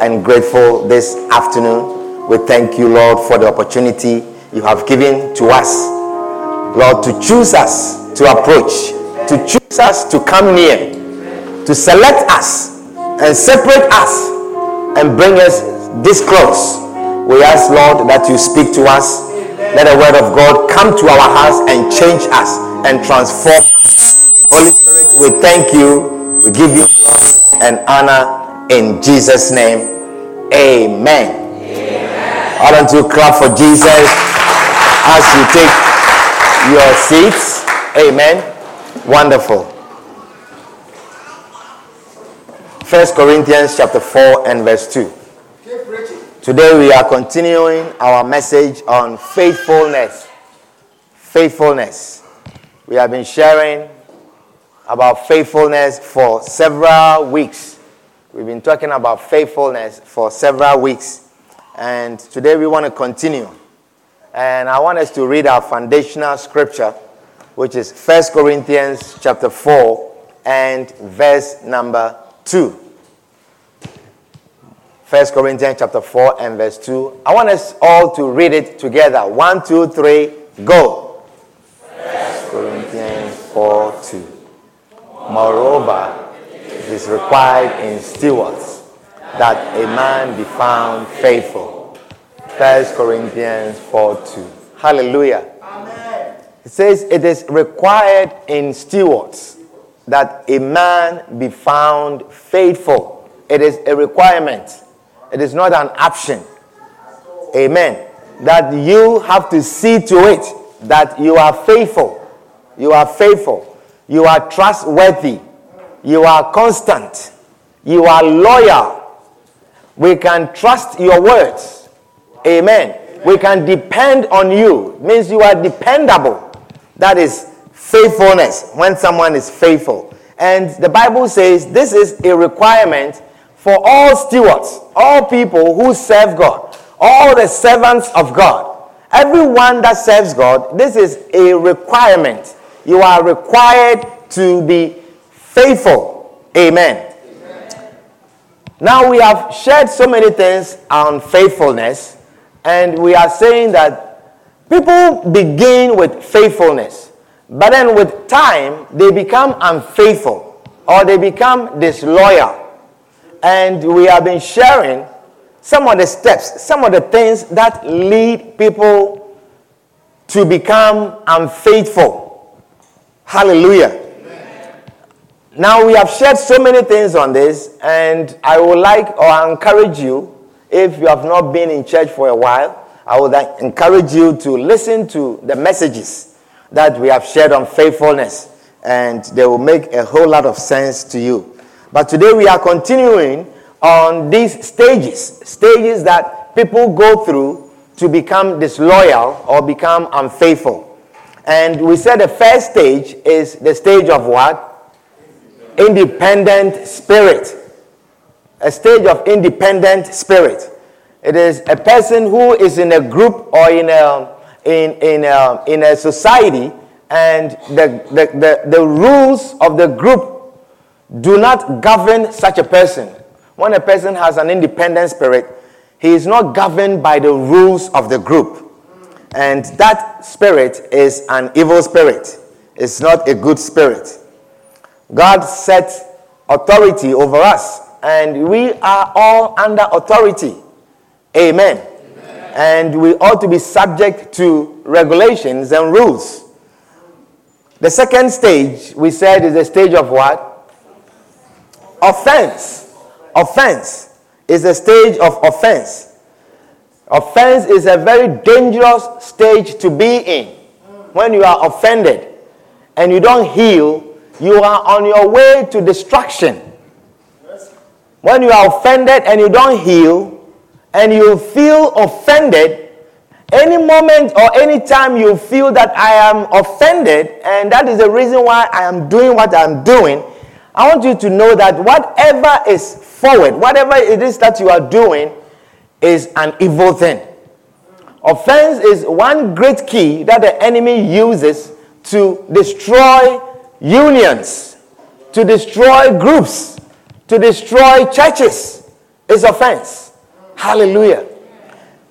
And grateful this afternoon. We thank you, Lord, for the opportunity you have given to us, Lord, to choose us to approach, to choose us to come near, to select us and separate us and bring us this close. We ask, Lord, that you speak to us. Let the word of God come to our hearts and change us and transform us. Holy Spirit, we thank you. We give you glory and honor in Jesus' name. Amen. Why don't you clap for Jesus as you take your seats? Amen. Wonderful. First Corinthians chapter 4 and verse 2. Today we are continuing our message on faithfulness. Faithfulness. We have been sharing about faithfulness for several weeks. We've been talking about faithfulness for several weeks. And today we want to continue. And I want us to read our foundational scripture, which is 1 Corinthians chapter 4 and verse number 2. 1 Corinthians chapter 4 and verse 2. I want us all to read it together. One, two, three, go. Moreover, it is required in stewards that a man be found faithful. 1 Corinthians 4 2. Hallelujah. Amen. It says it is required in stewards that a man be found faithful. It is a requirement. It is not an option. Amen. That you have to see to it that you are faithful. You are faithful. You are trustworthy. You are constant. You are loyal. We can trust your words. Amen. We can depend on you. It means you are dependable. That is faithfulness when someone is faithful. And the Bible says this is a requirement for all stewards, all people who serve God, all the servants of God. Everyone that serves God, this is a requirement. You are required to be faithful. Amen. Now we have shared so many things on faithfulness, and we are saying that people begin with faithfulness, but then with time they become unfaithful or they become disloyal. And we have been sharing some of the steps, some of the things that lead people to become unfaithful. Hallelujah. Now we have shared so many things on this, and I would like or encourage you, if you have not been in church for a while, I would encourage you to listen to the messages that we have shared on faithfulness, and they will make a whole lot of sense to you. But today we are continuing on these stages, stages that people go through to become disloyal or become unfaithful. And we said the first stage is the stage of what? independent spirit. A stage of independent spirit. It is a person who is in a group or in a, in, in a, in a society and the, the, the, the rules of the group do not govern such a person. When a person has an independent spirit, he is not governed by the rules of the group. And that spirit is an evil spirit. It's not a good spirit. God sets authority over us, and we are all under authority. Amen. Amen. And we ought to be subject to regulations and rules. The second stage, we said, is the stage of what? Offense. Offense is a stage of offense. Offense is a very dangerous stage to be in. When you are offended and you don't heal, you are on your way to destruction. When you are offended and you don't heal, and you feel offended, any moment or any time you feel that I am offended, and that is the reason why I am doing what I'm doing, I want you to know that whatever is forward, whatever it is that you are doing, is an evil thing. Offense is one great key that the enemy uses to destroy unions, to destroy groups, to destroy churches. Is offense. Hallelujah.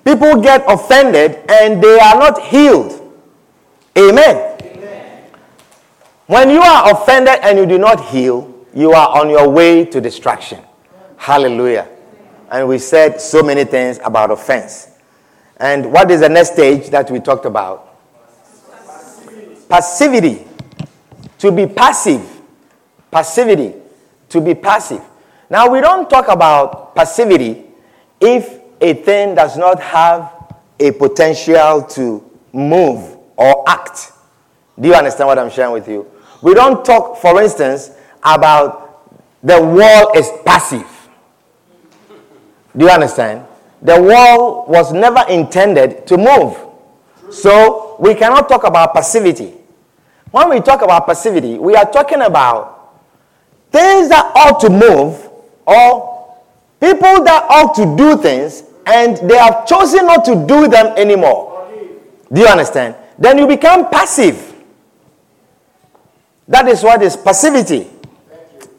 People get offended and they are not healed. Amen. Amen. When you are offended and you do not heal, you are on your way to destruction. Hallelujah. And we said so many things about offense. And what is the next stage that we talked about? Passivity. To be passive. Passivity. To be passive. Now, we don't talk about passivity if a thing does not have a potential to move or act. Do you understand what I'm sharing with you? We don't talk, for instance, about the wall is passive. Do you understand? The wall was never intended to move. So we cannot talk about passivity. When we talk about passivity, we are talking about things that ought to move or people that ought to do things and they have chosen not to do them anymore. Do you understand? Then you become passive. That is what is passivity.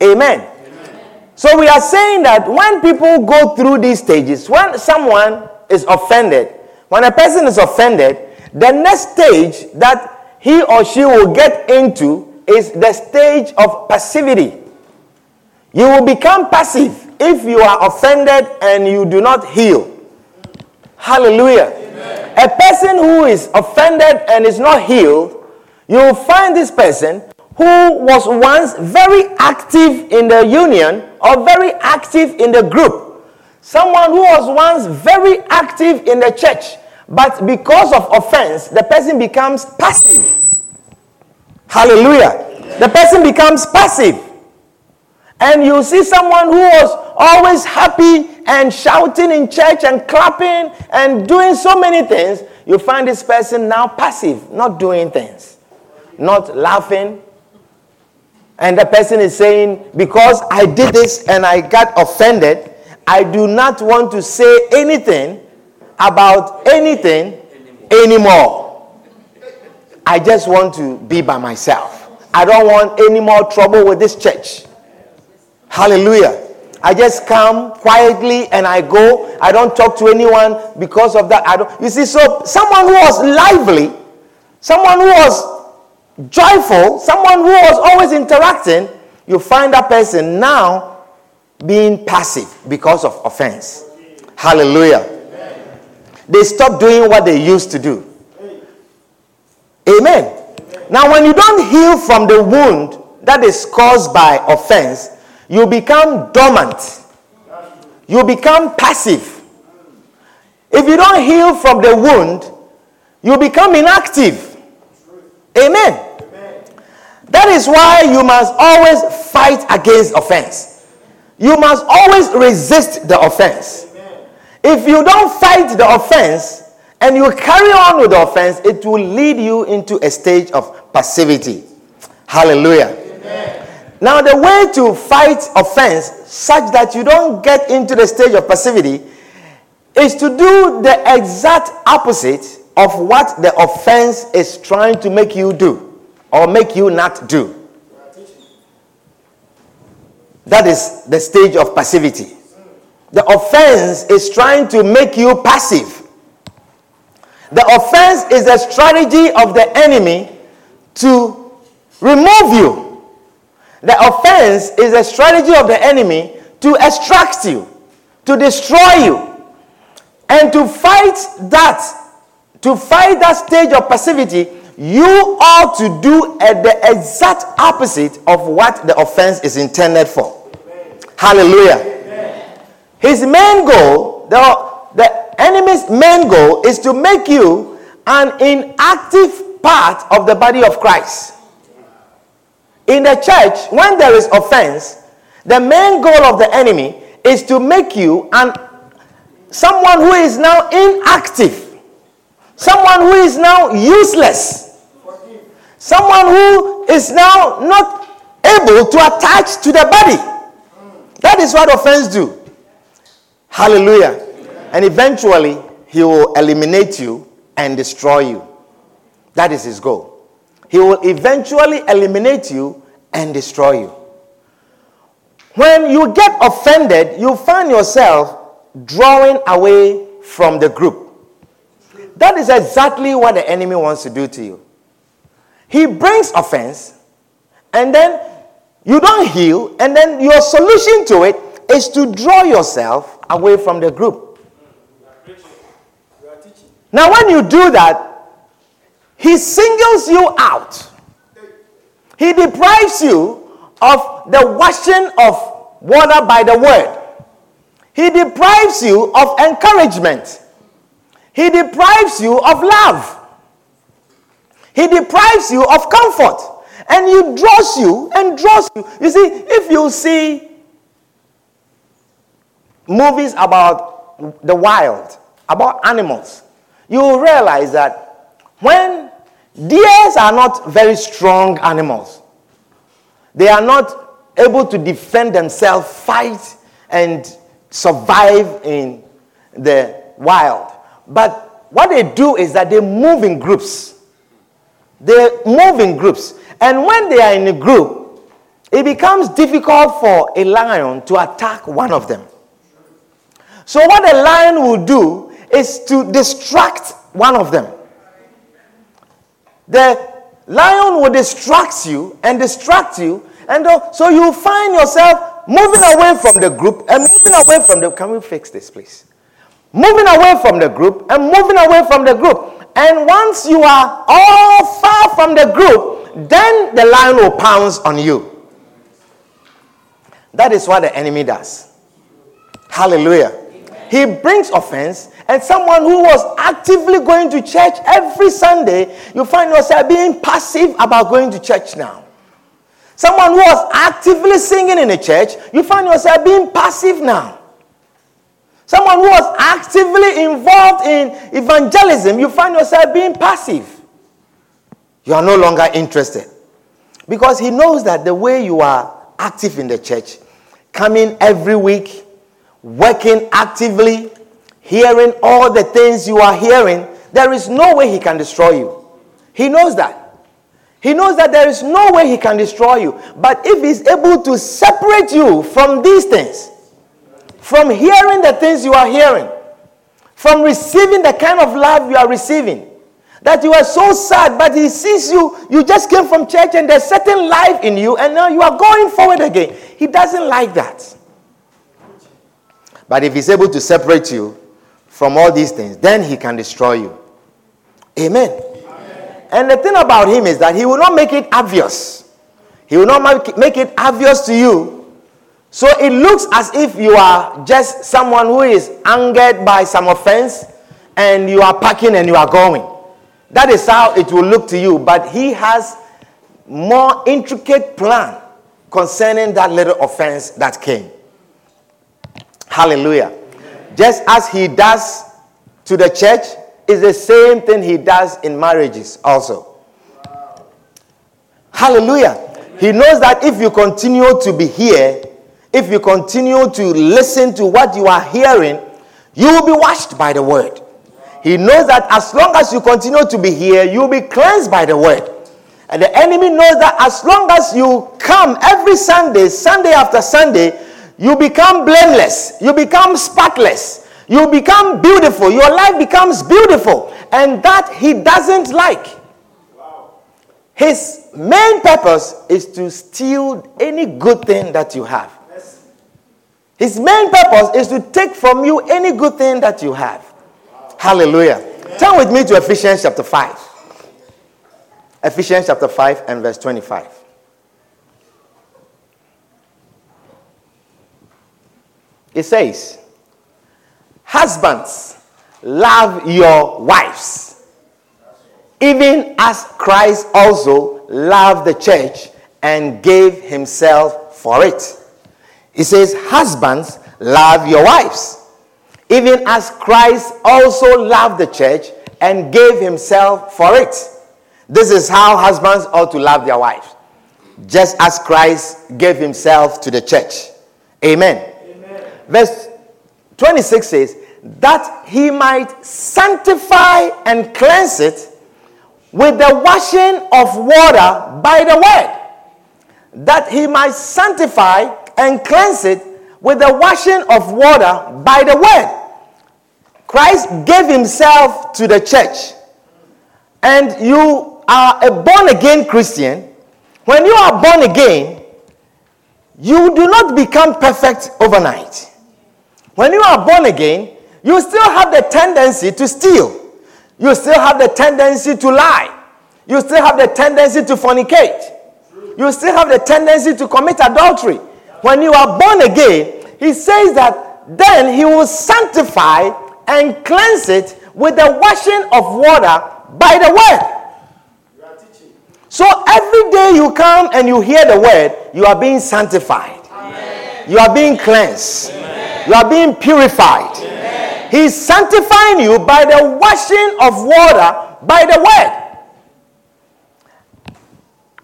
Amen. So we are saying that when people go through these stages, when someone is offended, when a person is offended, the next stage that he or she will get into is the stage of passivity. You will become passive if you are offended and you do not heal. Hallelujah. Amen. A person who is offended and is not healed, you will find this person who was once very active in the union or very active in the group. Someone who was once very active in the church, but because of offense, the person becomes passive. Hallelujah. The person becomes passive. And you see someone who was always happy and shouting in church and clapping and doing so many things, you find this person now passive, not doing things, not laughing, and the person is saying, Because I did this and I got offended, I do not want to say anything about anything anymore. I just want to be by myself. I don't want any more trouble with this church. Hallelujah. I just come quietly and I go. I don't talk to anyone because of that. I don't. You see, so someone who was lively, someone who was joyful, someone who was always interacting, you find that person now being passive because of offense. Hallelujah. Amen. They stop doing what they used to do. Amen. Amen. Now, when you don't heal from the wound that is caused by offense, you become dormant. You become passive. If you don't heal from the wound, you become inactive. Amen. That is why you must always fight against offense. You must always resist the offense. If you don't fight the offense and you carry on with the offense, it will lead you into a stage of passivity. Hallelujah. Amen. Now, the way to fight offense such that you don't get into the stage of passivity is to do the exact opposite of what the offense is trying to make you do or make you not do. That is the stage of passivity. The offense is trying to make you passive. The offense is a strategy of the enemy to remove you. The offense is a strategy of the enemy to extract you, to destroy you. And to fight that, to fight that stage of passivity, you ought to do at the exact opposite of what the offense is intended for. Amen. Hallelujah. Amen. His main goal, the, the enemy's main goal, is to make you an inactive part of the body of Christ. In the church, when there is offense, the main goal of the enemy is to make you an someone who is now inactive, someone who is now useless, someone who is now not able to attach to the body. That is what offense do. Hallelujah. And eventually he will eliminate you and destroy you. That is his goal. He will eventually eliminate you and destroy you. When you get offended, you find yourself drawing away from the group. That is exactly what the enemy wants to do to you. He brings offense, and then you don't heal, and then your solution to it is to draw yourself away from the group. Now, when you do that, he singles you out. He deprives you of the washing of water by the word. He deprives you of encouragement. He deprives you of love. He deprives you of comfort. And he draws you and draws you. You see, if you see movies about the wild, about animals, you realize that when deers are not very strong animals, they are not able to defend themselves, fight, and survive in the wild. But what they do is that they move in groups. They move in groups. And when they are in a group, it becomes difficult for a lion to attack one of them. So, what a lion will do is to distract one of them. The lion will distract you and distract you, and uh, so you find yourself moving away from the group and moving away from the. Can we fix this, please? Moving away from the group and moving away from the group. And once you are all far from the group, then the lion will pounce on you. That is what the enemy does. Hallelujah. He brings offense and someone who was actively going to church every Sunday, you find yourself being passive about going to church now. Someone who was actively singing in a church, you find yourself being passive now. Someone who was actively involved in evangelism, you find yourself being passive. You are no longer interested. Because he knows that the way you are active in the church, coming every week, working actively, hearing all the things you are hearing, there is no way he can destroy you. He knows that. He knows that there is no way he can destroy you. But if he's able to separate you from these things, from hearing the things you are hearing, from receiving the kind of love you are receiving, that you are so sad, but he sees you, you just came from church and there's certain life in you, and now you are going forward again. He doesn't like that. But if he's able to separate you from all these things, then he can destroy you. Amen. Amen. And the thing about him is that he will not make it obvious. He will not make it obvious to you. So it looks as if you are just someone who is angered by some offense and you are packing and you are going. That is how it will look to you. But he has more intricate plan concerning that little offense that came. Hallelujah. Just as he does to the church, is the same thing he does in marriages also. Hallelujah. He knows that if you continue to be here, if you continue to listen to what you are hearing, you will be washed by the word. He knows that as long as you continue to be here, you will be cleansed by the word. And the enemy knows that as long as you come every Sunday, Sunday after Sunday, you become blameless, you become spotless, you become beautiful, your life becomes beautiful, and that he doesn't like. His main purpose is to steal any good thing that you have. His main purpose is to take from you any good thing that you have. Hallelujah. Turn with me to Ephesians chapter 5. Ephesians chapter 5 and verse 25. It says, Husbands, love your wives, even as Christ also loved the church and gave himself for it. He says, Husbands, love your wives, even as Christ also loved the church and gave himself for it. This is how husbands ought to love their wives, just as Christ gave himself to the church. Amen. Amen. Verse 26 says, That he might sanctify and cleanse it with the washing of water by the word. That he might sanctify and cleanse it with the washing of water by the word. Christ gave himself to the church. And you are a born again Christian. When you are born again, you do not become perfect overnight. When you are born again, you still have the tendency to steal. You still have the tendency to lie. You still have the tendency to fornicate. You still have the tendency to commit adultery. When you are born again, he says that then he will sanctify and cleanse it with the washing of water by the word. So every day you come and you hear the word, you are being sanctified. Amen. You are being cleansed. Amen. You are being purified. Amen. He's sanctifying you by the washing of water by the word.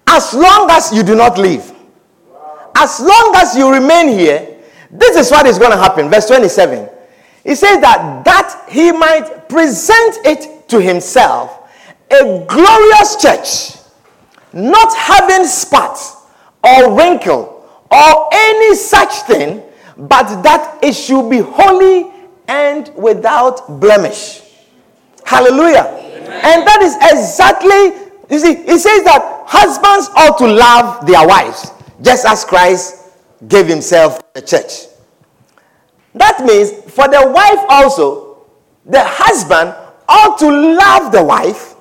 As long as you do not leave, as long as you remain here, this is what is going to happen. Verse 27. He says that that he might present it to himself a glorious church not having spot or wrinkle or any such thing, but that it should be holy and without blemish. Hallelujah. Amen. And that is exactly, you see, he says that husbands ought to love their wives, just as Christ gave himself to the church. That means for the wife also, the husband ought to love the wife.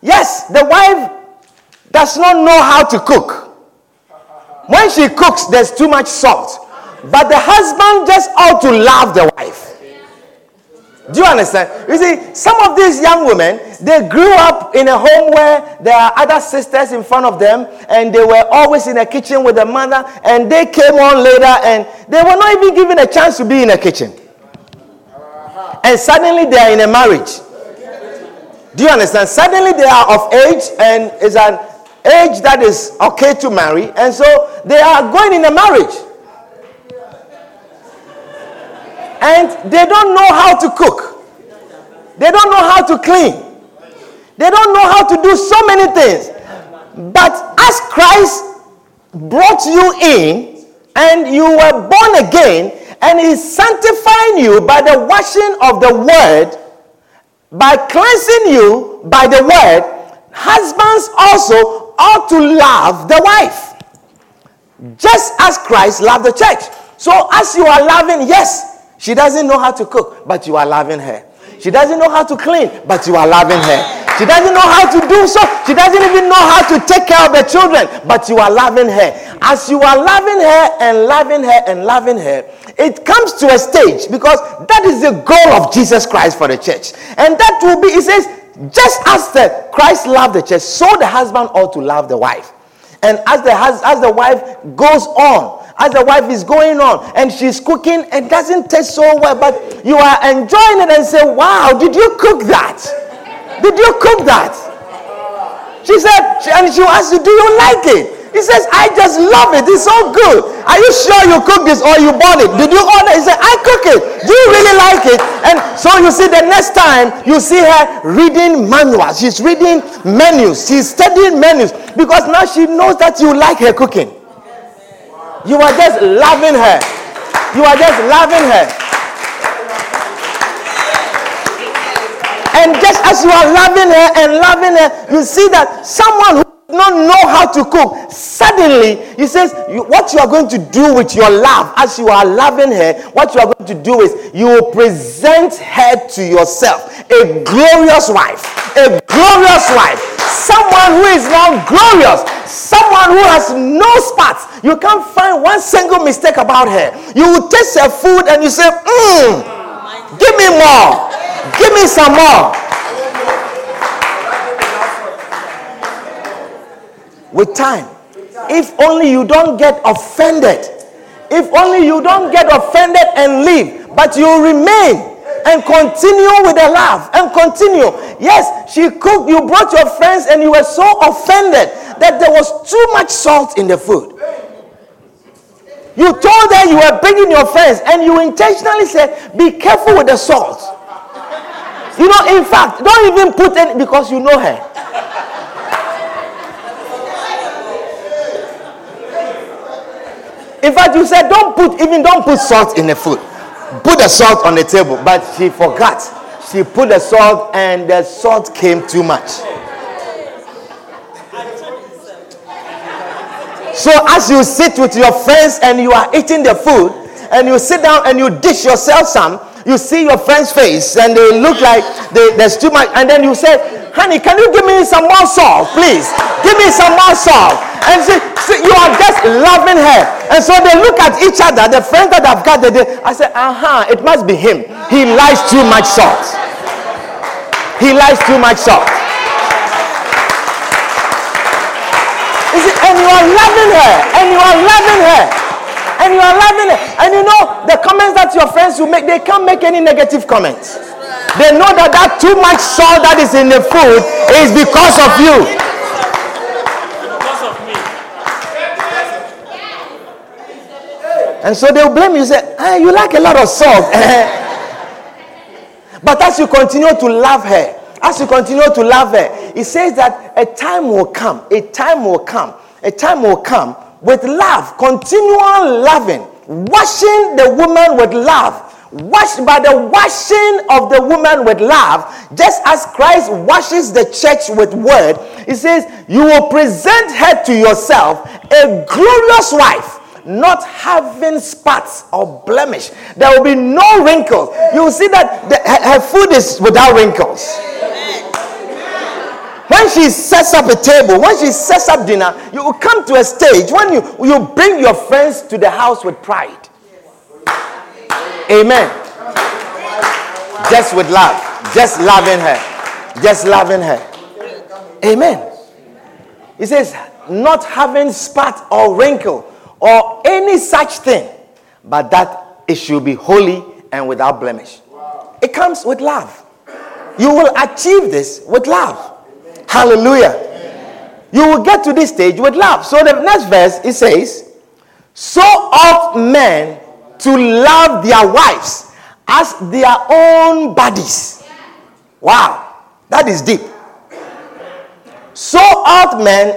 Yes, the wife does not know how to cook. When she cooks, there's too much salt. But the husband just ought to love the wife. Do you understand? You see, some of these young women, they grew up in a home where there are other sisters in front of them, and they were always in the kitchen with the mother, and they came on later, and they were not even given a chance to be in the kitchen. Uh-huh. And suddenly they are in a marriage. Do you understand? Suddenly they are of age, and it's an age that is okay to marry, and so they are going in a marriage. And they don't know how to cook, they don't know how to clean, they don't know how to do so many things. But as Christ brought you in and you were born again, and He's sanctifying you by the washing of the word, by cleansing you by the word, husbands also ought to love the wife just as Christ loved the church. So, as you are loving, yes, she doesn't know how to cook, but you are loving her. She doesn't know how to clean, but you are loving her. She doesn't know how to do so. She doesn't even know how to take care of the children, but you are loving her. As you are loving her and loving her and loving her, it comes to a stage because that is the goal of Jesus Christ for the church. And that will be, he says, just as the Christ loved the church, so the husband ought to love the wife. And as the as the wife goes on, as the wife is going on and she's cooking, it doesn't taste so well, but you are enjoying it and say, Wow, did you cook that? Did you cook that? She said, and she asked you, Do you like it? He says, I just love it. It's so good. Are you sure you cook this or you bought it? Did you order? He said, I cook it. Do you really like it? And so you see, the next time you see her reading manuals, she's reading menus, she's studying menus because now she knows that you like her cooking. You are just loving her. You are just loving her. And just as you are loving her and loving her, you see that someone who not know how to cook. Suddenly, he says, What you are going to do with your love, as you are loving her, what you are going to do is you will present her to yourself. A glorious wife. A glorious wife. Someone who is now glorious. Someone who has no spots. You can't find one single mistake about her. You will taste her food and you say, Mmm, give me more. Give me some more. With time, If only you don't get offended. If only you don't get offended and leave, but you remain and continue with the laugh and continue. Yes, she cooked, you brought your friends, and you were so offended that there was too much salt in the food. You told her you were bringing your friends, and you intentionally said, Be careful with the salt. You know, in fact, don't even put it because you know her. In fact, you said, Don't put, even don't put salt in the food. Put the salt on the table, but she forgot. She put the salt, and the salt came too much. So as you sit with your friends and you are eating the food, and you sit down and you dish yourself some, you see your friend's face and they look like they, there's too much, and then you say, honey, can you give me some more salt, please? Give me some more salt. And see, see, you are just loving her. And so they look at each other, the friends that I've got, I said, uh-huh, it must be him. He likes too much salt. He likes too much salt. and you are loving her, and you are loving her, and you are loving her. And you know, the comments that your friends will make, they can't make any negative comments. They know that that too much salt that is in the food is because of you. Because of me. And so they'll blame you, say, hey, you like a lot of salt. but as you continue to love her, as you continue to love her, it says that a time will come, a time will come a time will come with love, continual loving, washing the woman with love. Washed by the washing of the woman with love, just as Christ washes the church with word, he says, You will present her to yourself a glorious wife not having spots or blemish. There will be no wrinkles. You will see that the, her, her food is without wrinkles. When she sets up a table, when she sets up dinner, you will come to a stage when you, you bring your friends to the house with pride. Amen. Just with love. Just loving her. Just loving her. Amen. He says, not having spot or wrinkle or any such thing, but that it should be holy and without blemish. It comes with love. You will achieve this with love. Hallelujah. You will get to this stage with love. So the next verse it says, So ought men to love their wives as their own bodies. Wow, that is deep. So ought men,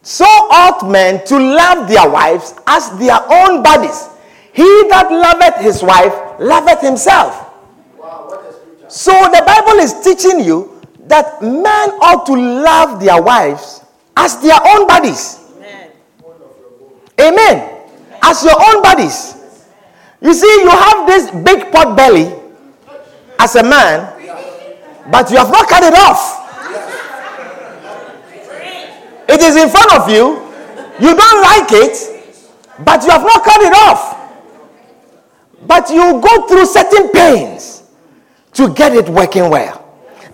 so ought men to love their wives as their own bodies. He that loveth his wife loveth himself. So the Bible is teaching you that men ought to love their wives as their own bodies. Amen. Amen. As your own bodies. You see, you have this big pot belly as a man, but you have not cut it off. It is in front of you. You don't like it, but you have not cut it off. But you go through certain pains to get it working well.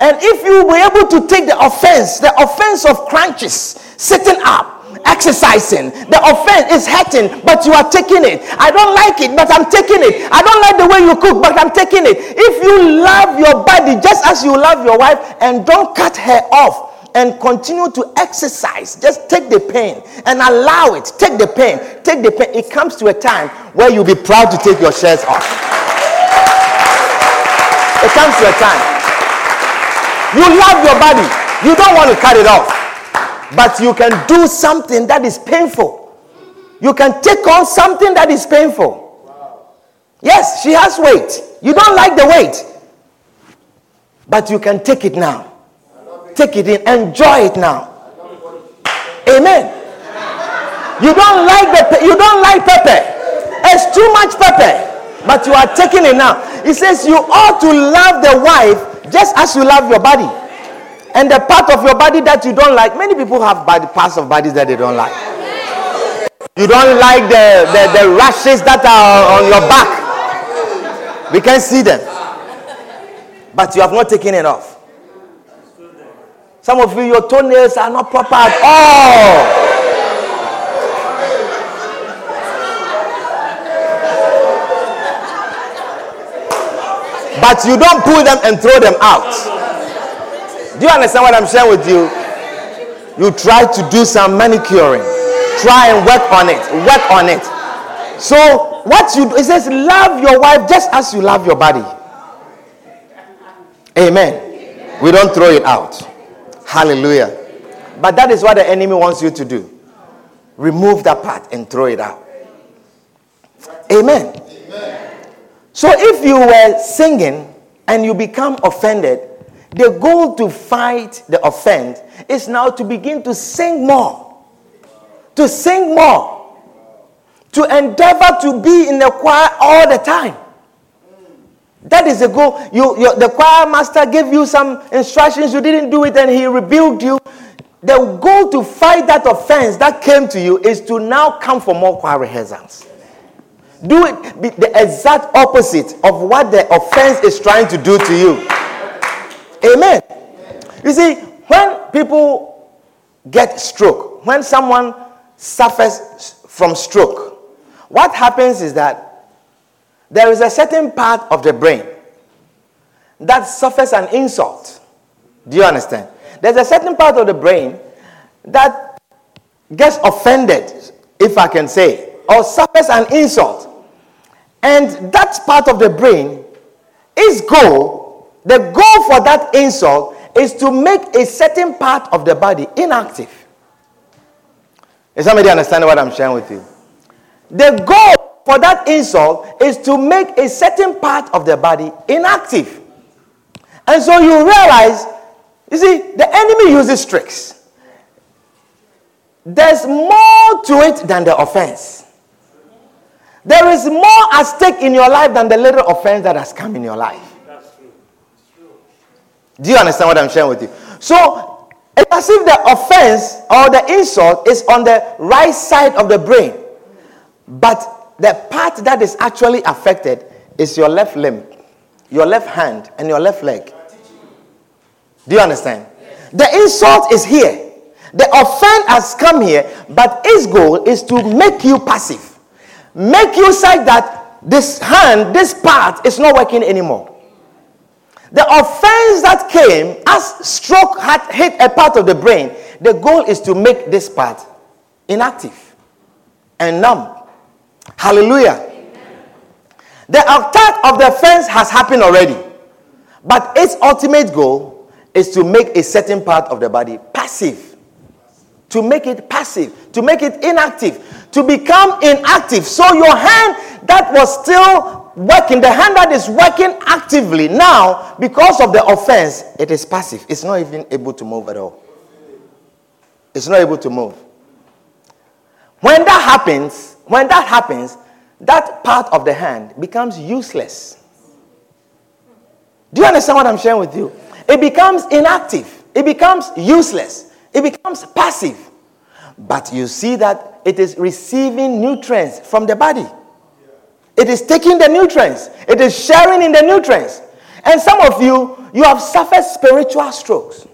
And if you were able to take the offense, the offense of crunches, sitting up, exercising, the offense is hurting, but you are taking it. I don't like it, but I'm taking it. I don't like the way you cook, but I'm taking it. If you love your body just as you love your wife and don't cut her off and continue to exercise, just take the pain and allow it. Take the pain, take the pain. It comes to a time where you'll be proud to take your shirts off. It comes to a time. You love your body. You don't want to cut it off. But you can do something that is painful. You can take on something that is painful. Yes, she has weight. You don't like the weight. But you can take it now. Take it in. Enjoy it now. Amen. You don't like the you don't like pepper. It's too much pepper. But you are taking it now. It says you ought to love the wife just as you love your body. And the part of your body that you don't like, many people have body, parts of bodies that they don't like. You don't like the, the, the rashes that are on your back. We can see them. But you have not taken it off. Some of you, your toenails are not proper at all. But you don't pull them and throw them out. Do you understand what I'm sharing with you? You try to do some manicuring, try and work on it, work on it. So, what you do, it says, love your wife just as you love your body. Amen. We don't throw it out. Hallelujah. But that is what the enemy wants you to do. Remove that part and throw it out. Amen. So if you were singing and you become offended, the goal to fight the offense is now to begin to sing more. To sing more. To endeavor to be in the choir all the time. That is the goal. You, you, the choir master gave you some instructions, you didn't do it, and he rebuked you. The goal to fight that offense that came to you is to now come for more choir rehearsals. Do it be the exact opposite of what the offense is trying to do to you. Amen. You see, when people get stroke, when someone suffers from stroke, what happens is that there is a certain part of the brain that suffers an insult. Do you understand? There's a certain part of the brain that gets offended, if I can say, or suffers an insult. And that part of the brain, its goal, the goal for that insult is to make a certain part of the body inactive. Is somebody understanding what I'm sharing with you? The goal for that insult is to make a certain part of the body inactive. And so you realize, you see, the enemy uses tricks. There's more to it than the offense. There is more at stake in your life than the little offense that has come in your life. That's true. Do you understand what I'm sharing with you? So, it's as if the offense or the insult is on the right side of the brain, but the part that is actually affected is your left limb, your left hand, and your left leg. Do you understand? The insult is here. The offense has come here, but its goal is to make you passive make you such that this hand, this part is not working anymore. The offense that came as stroke had hit a part of the brain, the goal is to make this part inactive and numb. Hallelujah. The attack of the offense has happened already, but its ultimate goal is to make a certain part of the body passive to make it passive, to make it inactive, to become inactive. So your hand that was still working, the hand that is working actively now, because of the offense, it is passive. It's not even able to move at all. It's not able to move. When that happens, when that happens, that part of the hand becomes useless. Do you understand what I'm sharing with you? It becomes inactive. It becomes useless. It becomes passive. But you see that it is receiving nutrients from the body. It is taking the nutrients, it is sharing in the nutrients. And some of you, you have suffered spiritual strokes.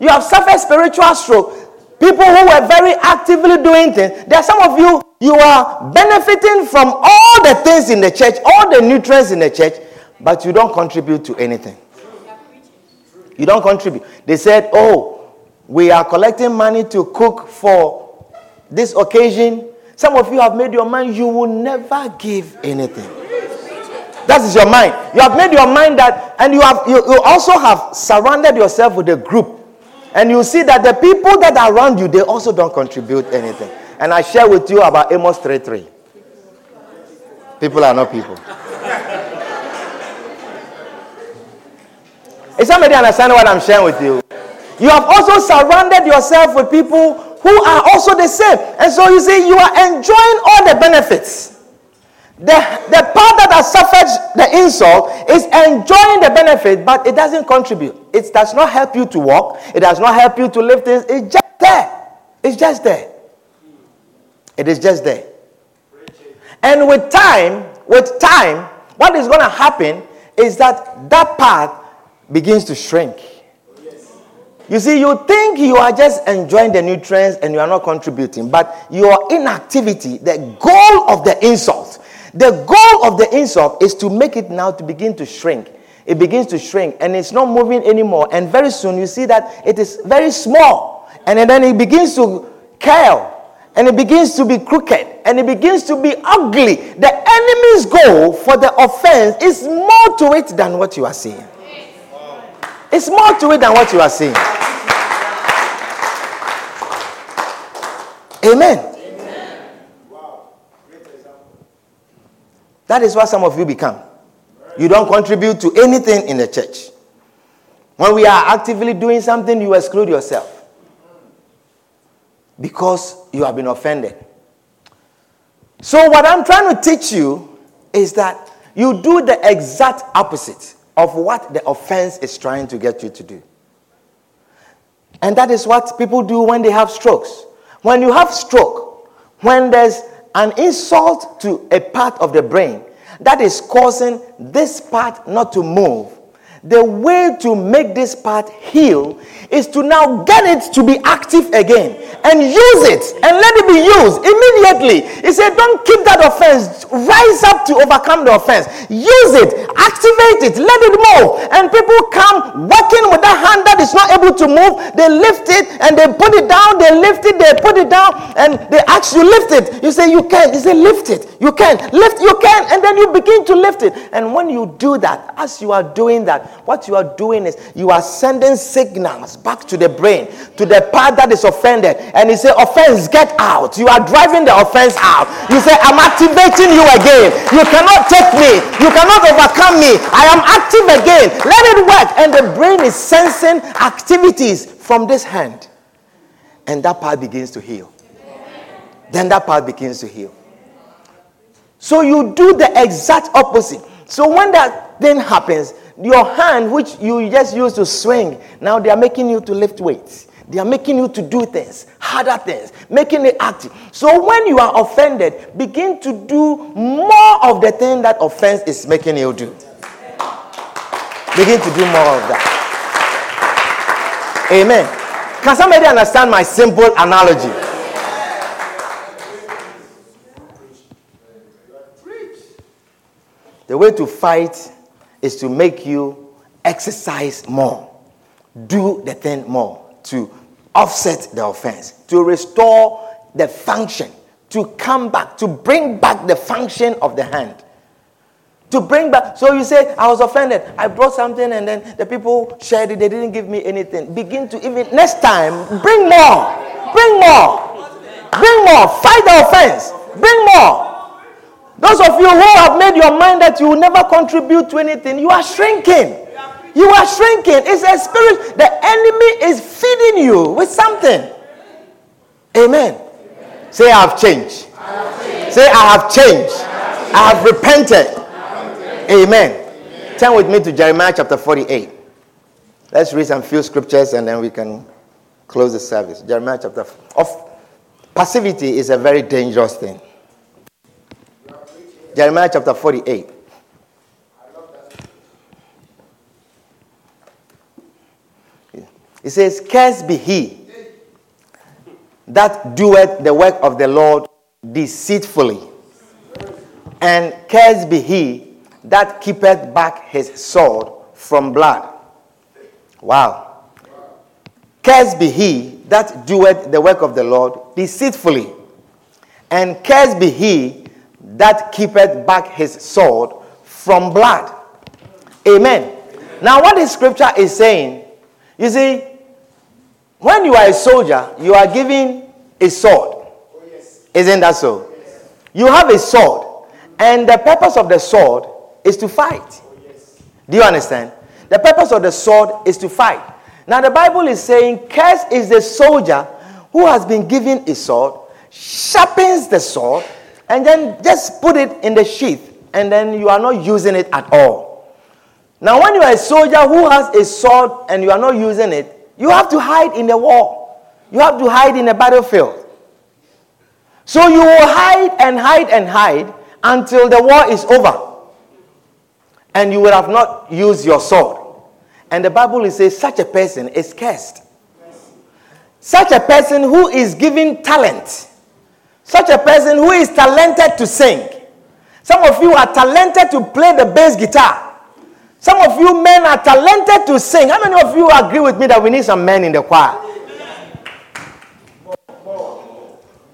You have suffered spiritual stroke. People who were very actively doing things. There are some of you, you are benefiting from all the things in the church, all the nutrients in the church, but you don't contribute to anything. You don't contribute. They said, oh, we are collecting money to cook for this occasion. Some of you have made your mind you will never give anything. That is your mind. You have made your mind that, and you have you, you also have surrounded yourself with a group. And you see that the people that are around you, they also don't contribute anything. And I share with you about Amos 3:3. People are not people. Is somebody understand what I'm sharing with you? You have also surrounded yourself with people who are also the same. And so you see, you are enjoying all the benefits. The, the part that has suffered the insult is enjoying the benefit, but it doesn't contribute. It does not help you to walk, it does not help you to lift things. It's just there. It's just there. It is just there. And with time, with time, what is going to happen is that that part begins to shrink. You see, you think you are just enjoying the nutrients and you are not contributing, but your inactivity, the goal of the insult, The goal of the insult is to make it now to begin to shrink. It begins to shrink and it's not moving anymore. And very soon you see that it is very small. And then it begins to curl and it begins to be crooked and it begins to be ugly. The enemy's goal for the offense is more to it than what you are seeing. It's more to it than what you are seeing. Amen. That is what some of you become. You don't contribute to anything in the church. When we are actively doing something, you exclude yourself because you have been offended. So, what I'm trying to teach you is that you do the exact opposite of what the offense is trying to get you to do. And that is what people do when they have strokes. When you have stroke, when there's an insult to a part of the brain that is causing this part not to move, the way to make this part heal is to now get it to be active again and use it and let it be used immediately. He said, Don't keep that offense. Rise up to overcome the offense. Use it, activate it, let it move. And people come working with that hand that is not able to move. They lift it and they put it down. They lift it, they put it down, and they ask you, Lift it. You say, You can. You say, Lift it. You can. Lift, you can. And then you begin to lift it. And when you do that, as you are doing that, what you are doing is you are sending signals back to the brain, to the part that is offended. And you say, Offense, get out. You are driving the offense out. You say, I'm activating you again. You cannot take me. You cannot overcome me. I am active again. Let it work. And the brain is sensing activities from this hand. And that part begins to heal. Then that part begins to heal. So you do the exact opposite. So when that thing happens, your hand, which you just used to swing, now they are making you to lift weights. They are making you to do things, harder things, making it active. So when you are offended, begin to do more of the thing that offense is making you do. Begin to do more of that. Amen. Can somebody understand my simple analogy? The way to fight is to make you exercise more, do the thing more, to offset the offense, to restore the function, to come back, to bring back the function of the hand. To bring back, so you say, I was offended. I brought something and then the people shared it, they didn't give me anything. Begin to even, next time, bring more, bring more, bring more, fight the offense, bring more. Those of you who have made your mind that you will never contribute to anything, you are shrinking. You are shrinking. It's a spirit. The enemy is feeding you with something. Amen. Amen. Say, I have changed. Say, I have changed. I have, repented. Amen. Amen. Turn with me to Jeremiah chapter 48. Let's read some few scriptures and then we can close the service. Jeremiah chapter of passivity is a very dangerous thing. Jeremiah chapter 48. It says, Cursed be he that doeth the work of the Lord deceitfully, and cursed be he that keepeth back his sword from blood. Wow. Cursed be he that doeth the work of the Lord deceitfully, and cursed be he that keepeth back his sword from blood. Amen. Amen. Now, what this scripture is saying, you see, when you are a soldier, you are given a sword. Oh, yes. Isn't that so? Yes. You have a sword, and the purpose of the sword is to fight. Oh, yes. Do you understand? The purpose of the sword is to fight. Now, the Bible is saying, Cursed is the soldier who has been given a sword, sharpens the sword, and then just put it in the sheath, and then you are not using it at all. Now, when you are a soldier who has a sword and you are not using it, you have to hide in the war. You have to hide in the battlefield. So you will hide and hide and hide until the war is over. And you will have not used your sword. And the Bible says such a person is cursed. Such a person who is given talent such a person who is talented to sing, Some of you are talented to play the bass guitar. Some of you men are talented to sing. How many of you agree with me that we need some men in the choir?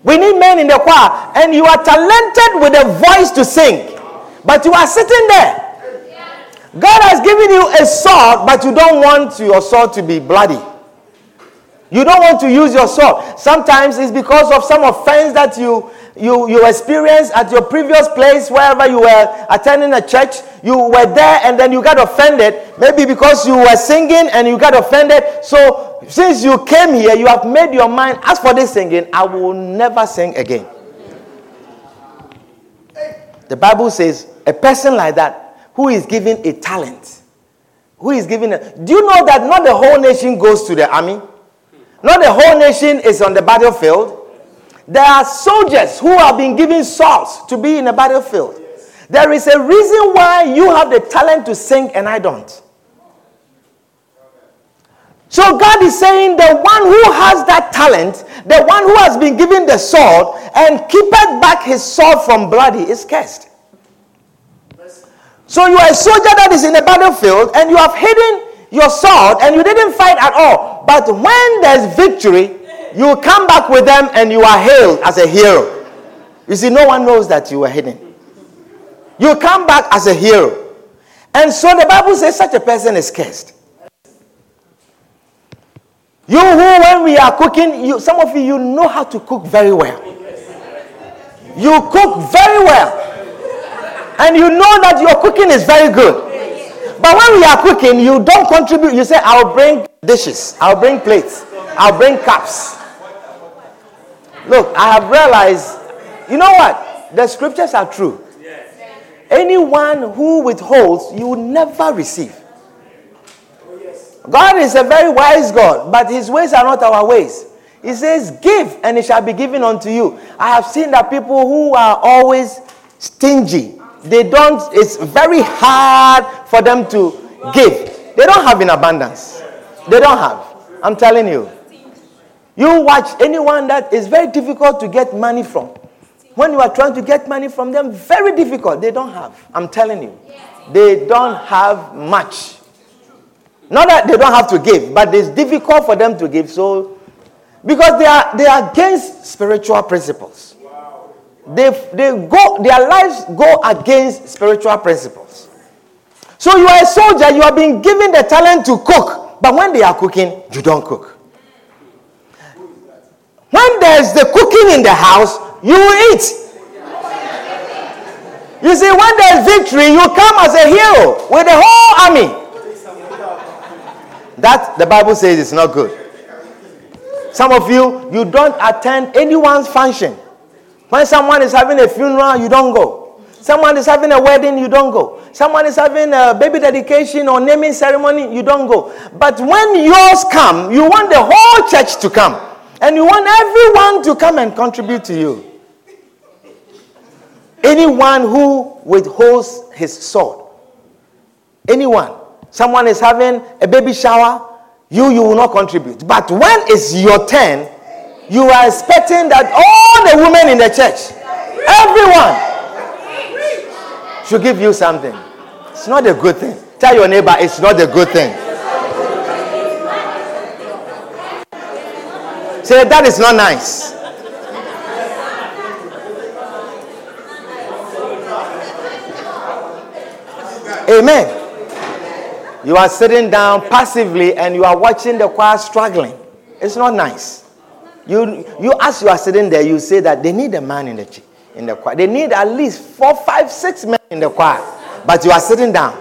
We need men in the choir, and you are talented with a voice to sing, but you are sitting there. God has given you a sword, but you don't want your sword to be bloody. You don't want to use your sword. Sometimes it's because of some offense that you you, you experienced at your previous place, wherever you were attending a church, you were there and then you got offended. Maybe because you were singing and you got offended. So, since you came here, you have made your mind, as for this singing, I will never sing again. The Bible says a person like that who is given a talent, who is given a. Do you know that not the whole nation goes to the army? Not the whole nation is on the battlefield. There are soldiers who have been given swords to be in a battlefield. There is a reason why you have the talent to sing and I don't. So God is saying the one who has that talent, the one who has been given the sword and keepeth back his sword from bloody is cursed. So you are a soldier that is in the battlefield and you have hidden your sword and you didn't fight at all. But when there's victory, you come back with them and you are hailed as a hero. You see, no one knows that you were hidden. You come back as a hero. And so the Bible says such a person is cursed. You who, when we are cooking, you, some of you, you know how to cook very well. You cook very well. And you know that your cooking is very good. But when we are cooking, you don't contribute. You say, I'll bring dishes, I'll bring plates, I'll bring cups. Look, I have realized, you know what? The scriptures are true. Anyone who withholds, you will never receive. God is a very wise God, but his ways are not our ways. He says, Give, and it shall be given unto you. I have seen that people who are always stingy, they don't, it's very hard for them to give. They don't have in abundance. They don't have. I'm telling you. You watch anyone that is very difficult to get money from. When you are trying to get money from them, very difficult. They don't have. I'm telling you. They don't have much. Not that they don't have to give, but it's difficult for them to give. So, because they are they are against spiritual principles. They, they go their lives go against spiritual principles. So you are a soldier, you have been given the talent to cook, but when they are cooking, you don't cook. When there's the cooking in the house, you eat. You see, when there's victory, you come as a hero with the whole army. That the Bible says is not good. Some of you, you don't attend anyone's function. When someone is having a funeral, you don't go. Someone is having a wedding, you don't go. Someone is having a baby dedication or naming ceremony, you don't go. But when yours come, you want the whole church to come. And you want everyone to come and contribute to you. Anyone who withholds his sword, anyone, someone is having a baby shower, you you will not contribute. But when it's your turn, you are expecting that all the women in the church, everyone, should give you something. It's not a good thing. Tell your neighbor it's not a good thing. Say, that is not nice. Amen. You are sitting down passively and you are watching the choir struggling. It's not nice. You, you as you are sitting there, you say that they need a man in the in the choir. They need at least four, five, six men in the choir. But you are sitting down.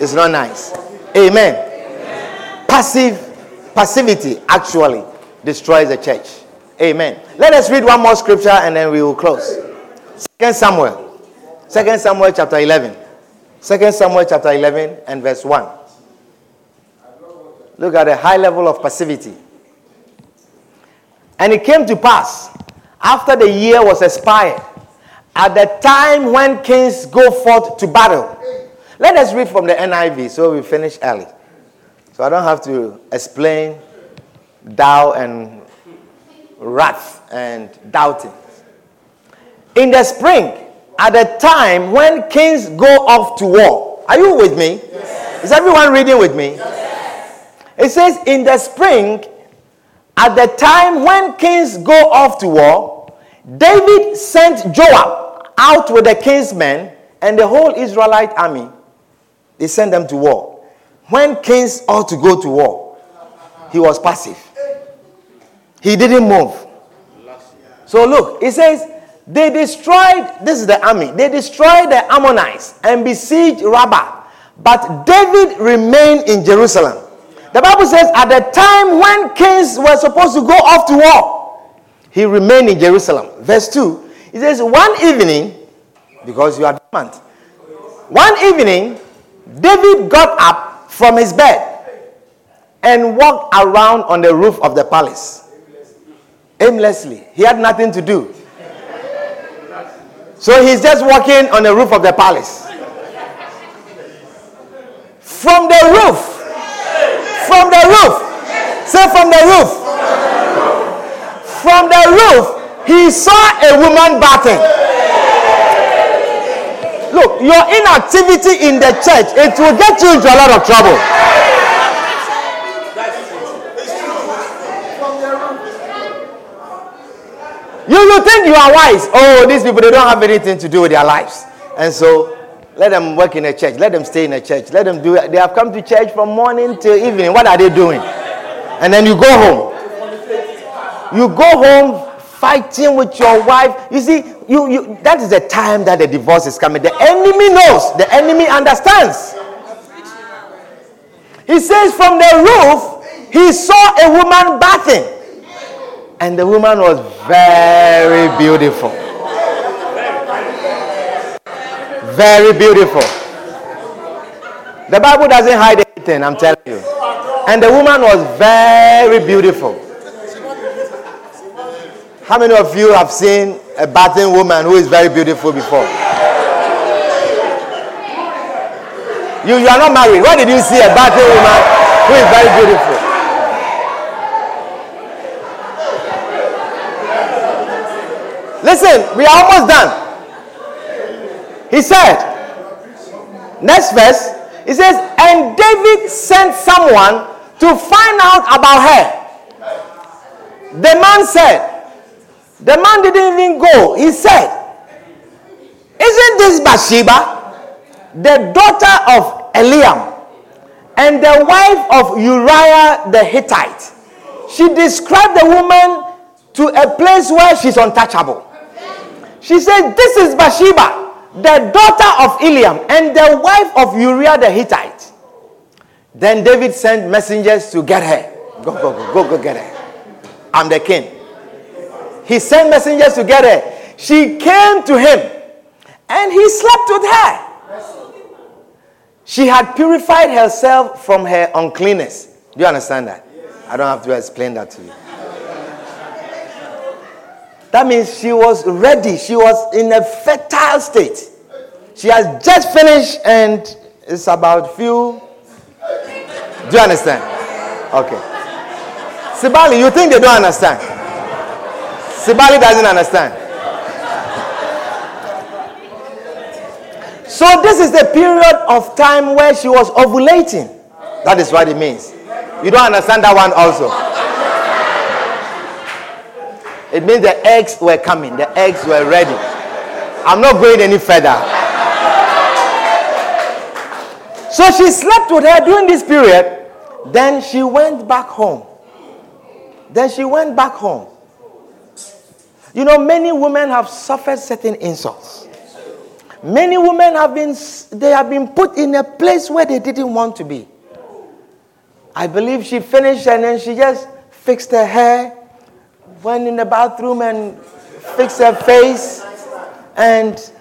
It's not nice. Amen. Amen. Passive passivity actually destroys the church. Amen. Let us read one more scripture and then we will close. Second Samuel. Second Samuel chapter 11. Second Samuel chapter 11 and verse 1. Look at the high level of passivity. And it came to pass after the year was expired, at the time when kings go forth to battle. Let us read from the NIV so we finish early. So I don't have to explain thou and wrath and doubting. In the spring, at the time when kings go off to war. Are you with me? Yes. Is everyone reading with me? Yes. It says, in the spring, at the time when kings go off to war, David sent Joab out with the king's men and the whole Israelite army. They sent them to war. When kings ought to go to war, he was passive. He didn't move. So look, it says, they destroyed, this is the army, they destroyed the Ammonites and besieged Rabbah. But David remained in Jerusalem. The Bible says, at the time when kings were supposed to go off to war, he remained in Jerusalem. Verse 2, it says, One evening, because you are dormant, one evening, David got up from his bed and walked around on the roof of the palace aimlessly. He had nothing to do. So he's just walking on the roof of the palace. From the roof. From the roof. Say from the roof. From the roof, he saw a woman bathing. Look, your inactivity in the church, it will get you into a lot of trouble. You, you think you are wise. Oh, these people, they don't have anything to do with their lives. And so let them work in a church. Let them stay in a church. Let them do it. They have come to church from morning till evening. What are they doing? And then you go home. You go home fighting with your wife. You see, you, you that is the time that the divorce is coming. The enemy knows, the enemy understands. He says, from the roof, he saw a woman bathing. And the woman was very beautiful. Very beautiful. The Bible doesn't hide anything, I'm telling you. And the woman was very beautiful. How many of you have seen a bathing woman who is very beautiful before? You, you are not married. Where did you see a bathing woman who is very beautiful? Listen, we are almost done. He said, next verse, he says, and David sent someone to find out about her. The man said, the man didn't even go. He said, Isn't this Bathsheba, the daughter of Eliam, and the wife of Uriah the Hittite? She described the woman to a place where she's untouchable. She said, This is Bathsheba, the daughter of Eliam and the wife of Uriah the Hittite. Then David sent messengers to get her. Go, go, go, go, go get her. I'm the king. He sent messengers to get her. She came to him and he slept with her. She had purified herself from her uncleanness. Do you understand that? I don't have to explain that to you. That means she was ready. She was in a fertile state. She has just finished and it's about few. Do you understand? Okay. Sibali, you think they don't understand? Sibali doesn't understand. So this is the period of time where she was ovulating. That is what it means. You don't understand that one also. It means the eggs were coming, the eggs were ready. I'm not going any further. So she slept with her during this period. Then she went back home. Then she went back home. You know, many women have suffered certain insults. Many women have been they have been put in a place where they didn't want to be. I believe she finished and then she just fixed her hair went in the bathroom and fixed her face and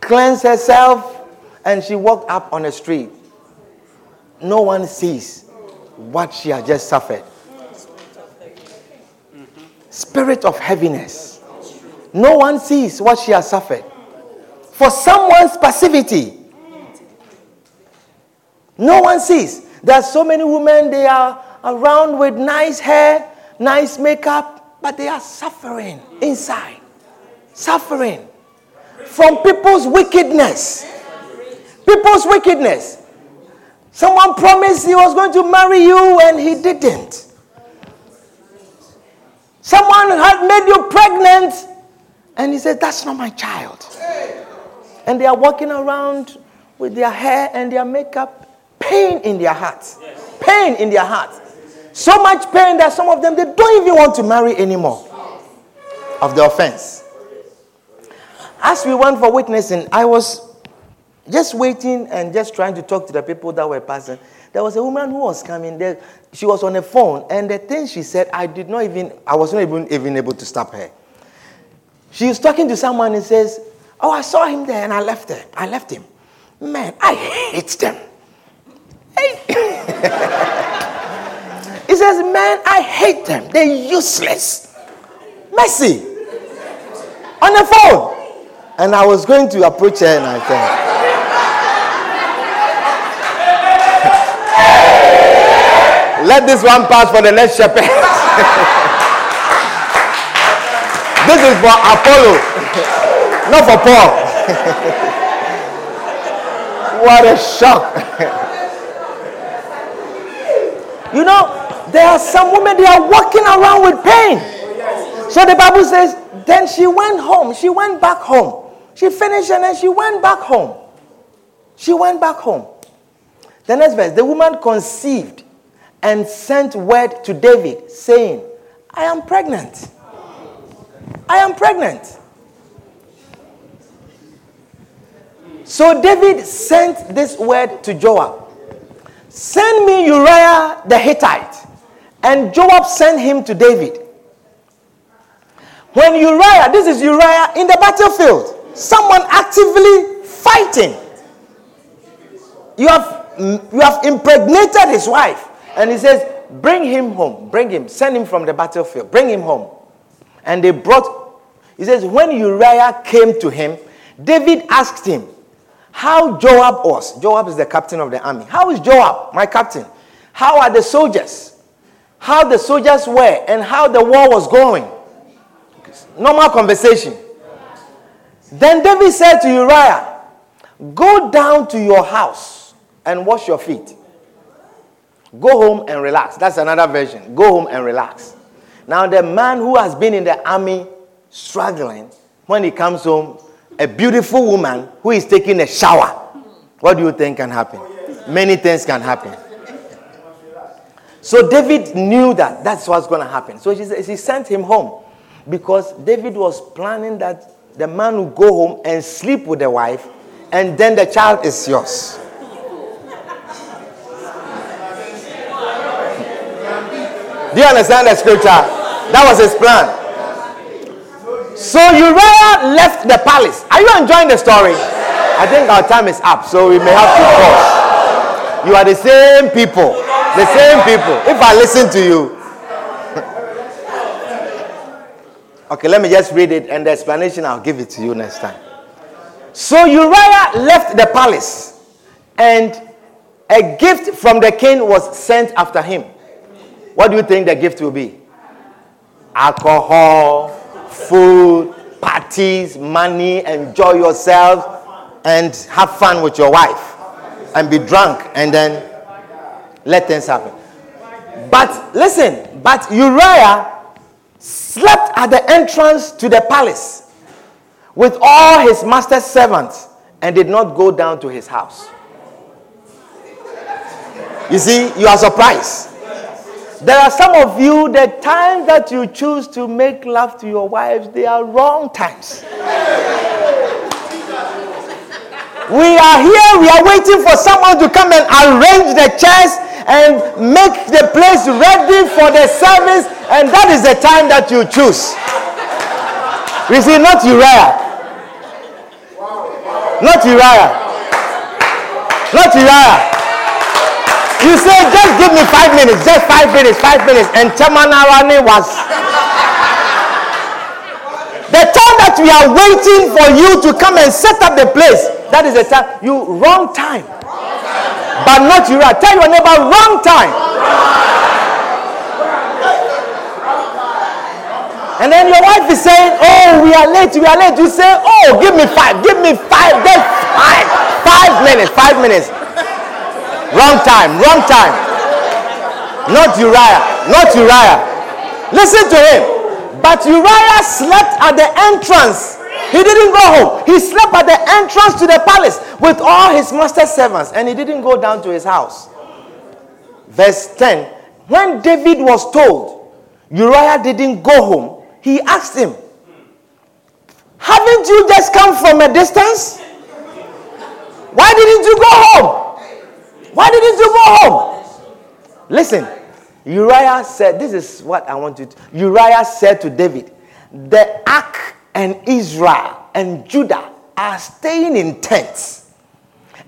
cleansed herself, and she walked up on the street. No one sees what she has just suffered. Spirit of heaviness. No one sees what she has suffered. For someone's passivity. No one sees. There are so many women, they are around with nice hair, nice makeup, but they are suffering inside. Suffering. from people's wickedness. People's wickedness. Someone promised he was going to marry you and he didn't. Someone had made you pregnant and he said, That's not my child. And they are walking around with their hair and their makeup, pain in their hearts. Pain in their hearts. So much pain that some of them they don't even want to marry anymore of the offense. As we went for witnessing, I was just waiting and just trying to talk to the people that were passing. There was a woman who was coming there. She was on the phone, and the thing she said, I did not even, I was not even, even able to stop her. She was talking to someone and says, Oh, I saw him there and I left there. I left him. Man, I hate them. he says, Man, I hate them. They're useless. Mercy. On the phone. And I was going to approach her and I said, Let this one pass for the next shepherd. this is for Apollo, not for Paul. what a shock. you know, there are some women, they are walking around with pain. So the Bible says, then she went home. She went back home. She finished and then she went back home. She went back home. The next verse the woman conceived and sent word to David saying, I am pregnant. I am pregnant. So David sent this word to Joab Send me Uriah the Hittite. And Joab sent him to David. When Uriah, this is Uriah in the battlefield, someone actively fighting. You have, you have impregnated his wife. And he says, Bring him home. Bring him. Send him from the battlefield. Bring him home. And they brought, he says, When Uriah came to him, David asked him how Joab was. Joab is the captain of the army. How is Joab, my captain? How are the soldiers? How the soldiers were and how the war was going. Normal conversation. Then David said to Uriah, Go down to your house and wash your feet. Go home and relax. That's another version. Go home and relax. Now, the man who has been in the army struggling, when he comes home, a beautiful woman who is taking a shower, what do you think can happen? Many things can happen. So David knew that that's what's going to happen. So she, sent him home because David was planning that the man will go home and sleep with the wife, and then the child is yours. Do you understand the scripture? That was his plan. So Uriah left the palace. Are you enjoying the story? I think our time is up, so we may have to pause. You are the same people. The same people. If I listen to you, Okay, let me just read it and the explanation I'll give it to you next time. So Uriah left the palace and a gift from the king was sent after him. What do you think the gift will be? Alcohol, food, parties, money, enjoy yourself, and have fun with your wife. And be drunk and then let things happen. But listen, but Uriah slept at the entrance to the palace with all his master's servants and did not go down to his house. You see, you are surprised. There are some of you, the times that you choose to make love to your wives, they are wrong times. we are here, we are waiting for someone to come and arrange the chairs and make the place ready for the service, and that is the time that you choose. You see, not Uriah. Not Uriah. Not Uriah. You say, just give me five minutes, just five minutes, five minutes, and Chamanawani was. The time that we are waiting for you to come and set up the place, that is the time. You wrong time but not you. Tell your neighbor, wrong time. And then your wife is saying, Oh, we are late, we are late. You say, Oh, give me five, give me five, then five. Five minutes, five minutes. Wrong time, wrong time. Not Uriah, not Uriah. Listen to him. But Uriah slept at the entrance. He didn't go home. He slept at the entrance to the palace with all his master's servants and he didn't go down to his house. Verse 10 When David was told Uriah didn't go home, he asked him, Haven't you just come from a distance? Why didn't you go home? Why didn't you go home? Listen, Uriah said, This is what I want you to. Uriah said to David, The ark and Israel and Judah are staying in tents.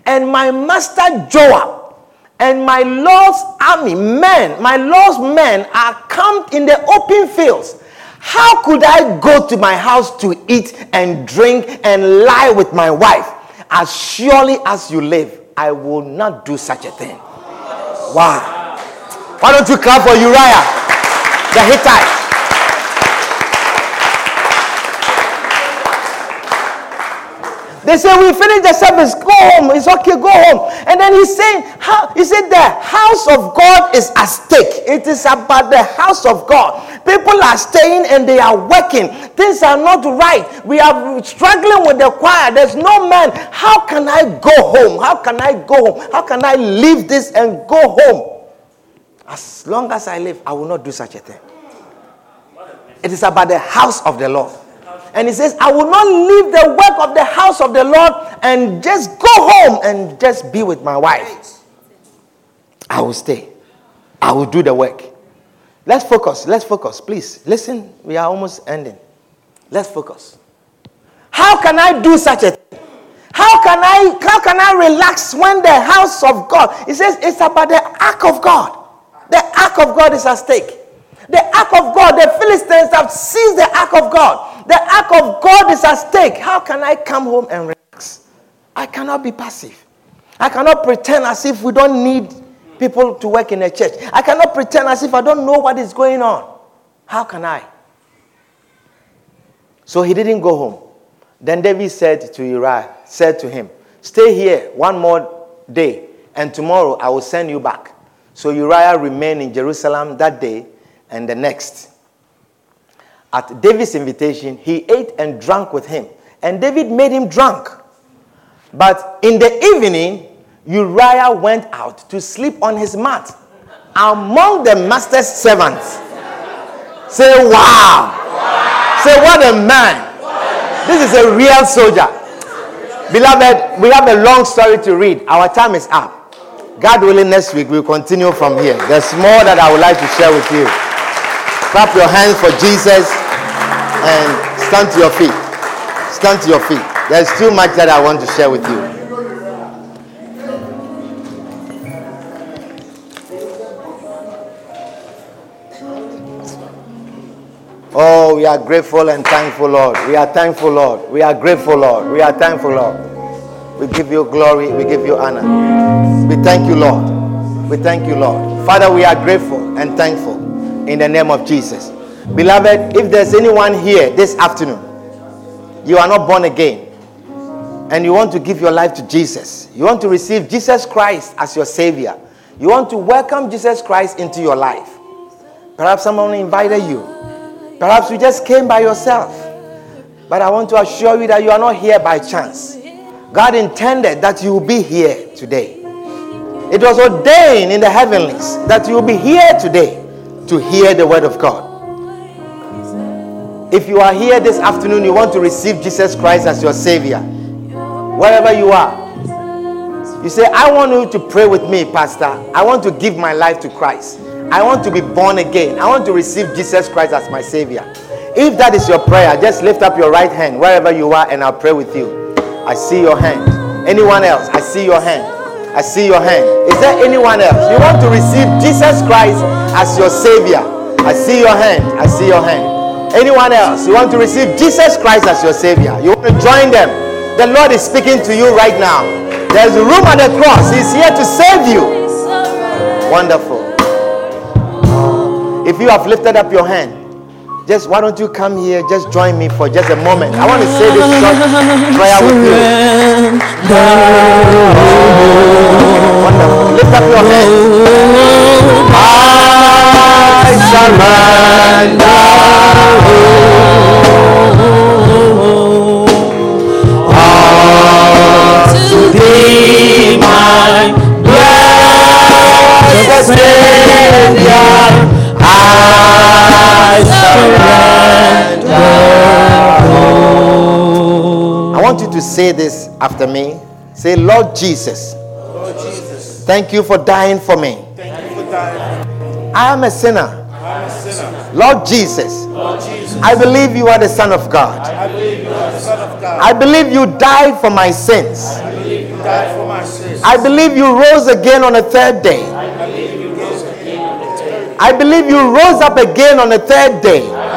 And my master Joab and my Lord's army, men, my Lord's men are camped in the open fields. How could I go to my house to eat and drink and lie with my wife? As surely as you live, I will not do such a thing. Wow. Why don't you clap for Uriah, the Hittite? They say, We finished the service, go home. It's okay, go home. And then he's saying, how, He said, The house of God is at stake. It is about the house of God. People are staying and they are working. Things are not right. We are struggling with the choir. There's no man. How can I go home? How can I go home? How can I leave this and go home? As long as I live, I will not do such a thing. It is about the house of the Lord. And he says, I will not leave the work of the house of the Lord and just go home and just be with my wife. I will stay. I will do the work. Let's focus. Let's focus. Please listen. We are almost ending. Let's focus. How can I do such a thing? How can I how can I relax when the house of God? He says it's about the ark of God. The ark of God is at stake. The ark of God, the Philistines have seized the ark of God. The ark of God is at stake. How can I come home and relax? I cannot be passive. I cannot pretend as if we don't need people to work in a church. I cannot pretend as if I don't know what is going on. How can I? So he didn't go home. Then David said to Uriah, said to him, Stay here one more day, and tomorrow I will send you back. So Uriah remained in Jerusalem that day and the next. At David's invitation, he ate and drank with him, and David made him drunk. But in the evening, Uriah went out to sleep on his mat among the master's servants. Say, wow. wow. Say, what a man. This is a real soldier. Beloved, we have a long story to read. Our time is up. God willing, next week we'll continue from here. There's more that I would like to share with you. Clap your hands for Jesus and stand to your feet. Stand to your feet. There's too much that I want to share with you. Oh, we are grateful and thankful, Lord. We are thankful, Lord. We are grateful, Lord. We are thankful, Lord. We give you glory. We give you honor. We thank you, Lord. We thank you, Lord. Father, we are grateful and thankful in the name of Jesus. Beloved, if there's anyone here this afternoon, you are not born again, and you want to give your life to Jesus, you want to receive Jesus Christ as your Savior, you want to welcome Jesus Christ into your life. Perhaps someone invited you, perhaps you just came by yourself. But I want to assure you that you are not here by chance. God intended that you will be here today. It was ordained in the heavenlies that you will be here today to hear the word of God. If you are here this afternoon, you want to receive Jesus Christ as your Savior, wherever you are, you say, I want you to pray with me, Pastor. I want to give my life to Christ. I want to be born again. I want to receive Jesus Christ as my Savior. If that is your prayer, just lift up your right hand wherever you are and I'll pray with you. I see your hand. Anyone else? I see your hand. I see your hand. Is there anyone else? You want to receive Jesus Christ as your Savior? I see your hand. I see your hand. Anyone else? You want to receive Jesus Christ as your Savior? You want to join them? The Lord is speaking to you right now. There's room at the cross. He's here to save you. Wonderful. If you have lifted up your hand, Just why don't you come here? Just join me for just a moment. I want to say this short prayer with you. Wonderful. Lift up your hands. I surrender. All to my. I surrender. To say this after me. Say, Lord Jesus, Lord Jesus, thank you for dying for me. thank you for dying. I am a sinner. I'm a sinner. Lord Jesus, Lord Jesus, I believe you are the Son of God. I believe you are the Son of God. I believe you died for my sins. I believe you died for my sins. I believe you rose again on the third day. I believe you rose again on the third. I believe you rose up again on the third day.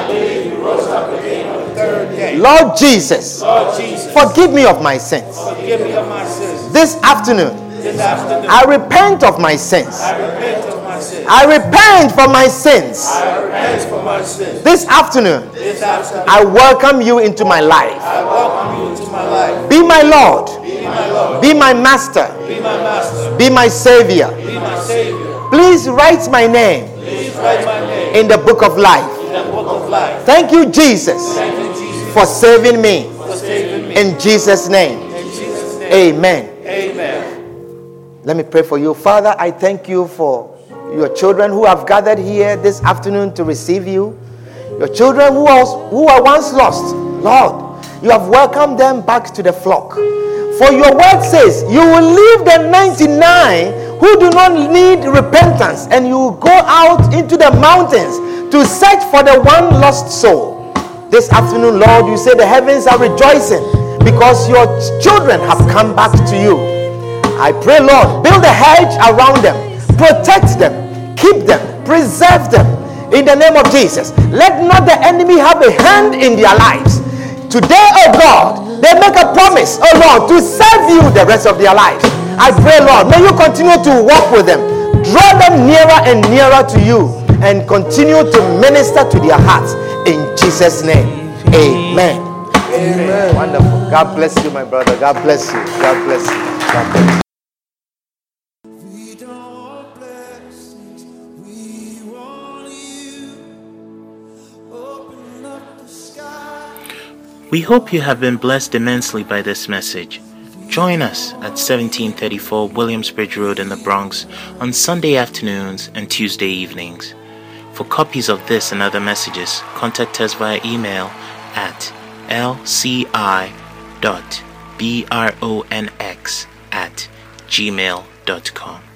Lord Jesus, Lord Jesus, forgive me of my sins. forgive me of my sins. This afternoon, This afternoon, I repent of my sins. I repent of. I repent for my sins. I repent for my sins. This afternoon, This afternoon, I welcome you into my life. I welcome you into my life. Be my Lord. Be my Lord. Be my Master. Be my Master. Be my Savior. Be my Savior. Please write my name write my name in the book of life. in the book of life. Thank you, Jesus, Thank you, Jesus, for saving me. for saving me. In Jesus' name, In Jesus' name, amen. amen. Let me pray for you. Father, I thank you for your children who have gathered here this afternoon to receive you. Your children who are, who are once lost. Lord, you have welcomed them back to the flock. For your word says, you will leave the 99 who do not need repentance and you will go out into the mountains to search for the one lost soul. This afternoon, Lord, you say the heavens are rejoicing because your children have come back to you. I pray, Lord, build a hedge around them, protect them, keep them, preserve them in the name of Jesus. Let not the enemy have a hand in their lives. Today, oh God, they make a promise, oh Lord, to serve you the rest of their lives. I pray, Lord, may you continue to walk with them, draw them nearer and nearer to you, and continue to minister to their hearts. In Jesus' name, amen. Amen. Wonderful. God bless you, my brother. God bless you. God bless you. God bless you. We don't want blessings, we want you. Open up the sky. We hope you have been blessed immensely by this message. Join us at 1734 Williamsbridge Road in the Bronx on Sunday afternoons and Tuesday evenings. For copies of this and other messages, contact us via email at lci.bronx at gmail.com.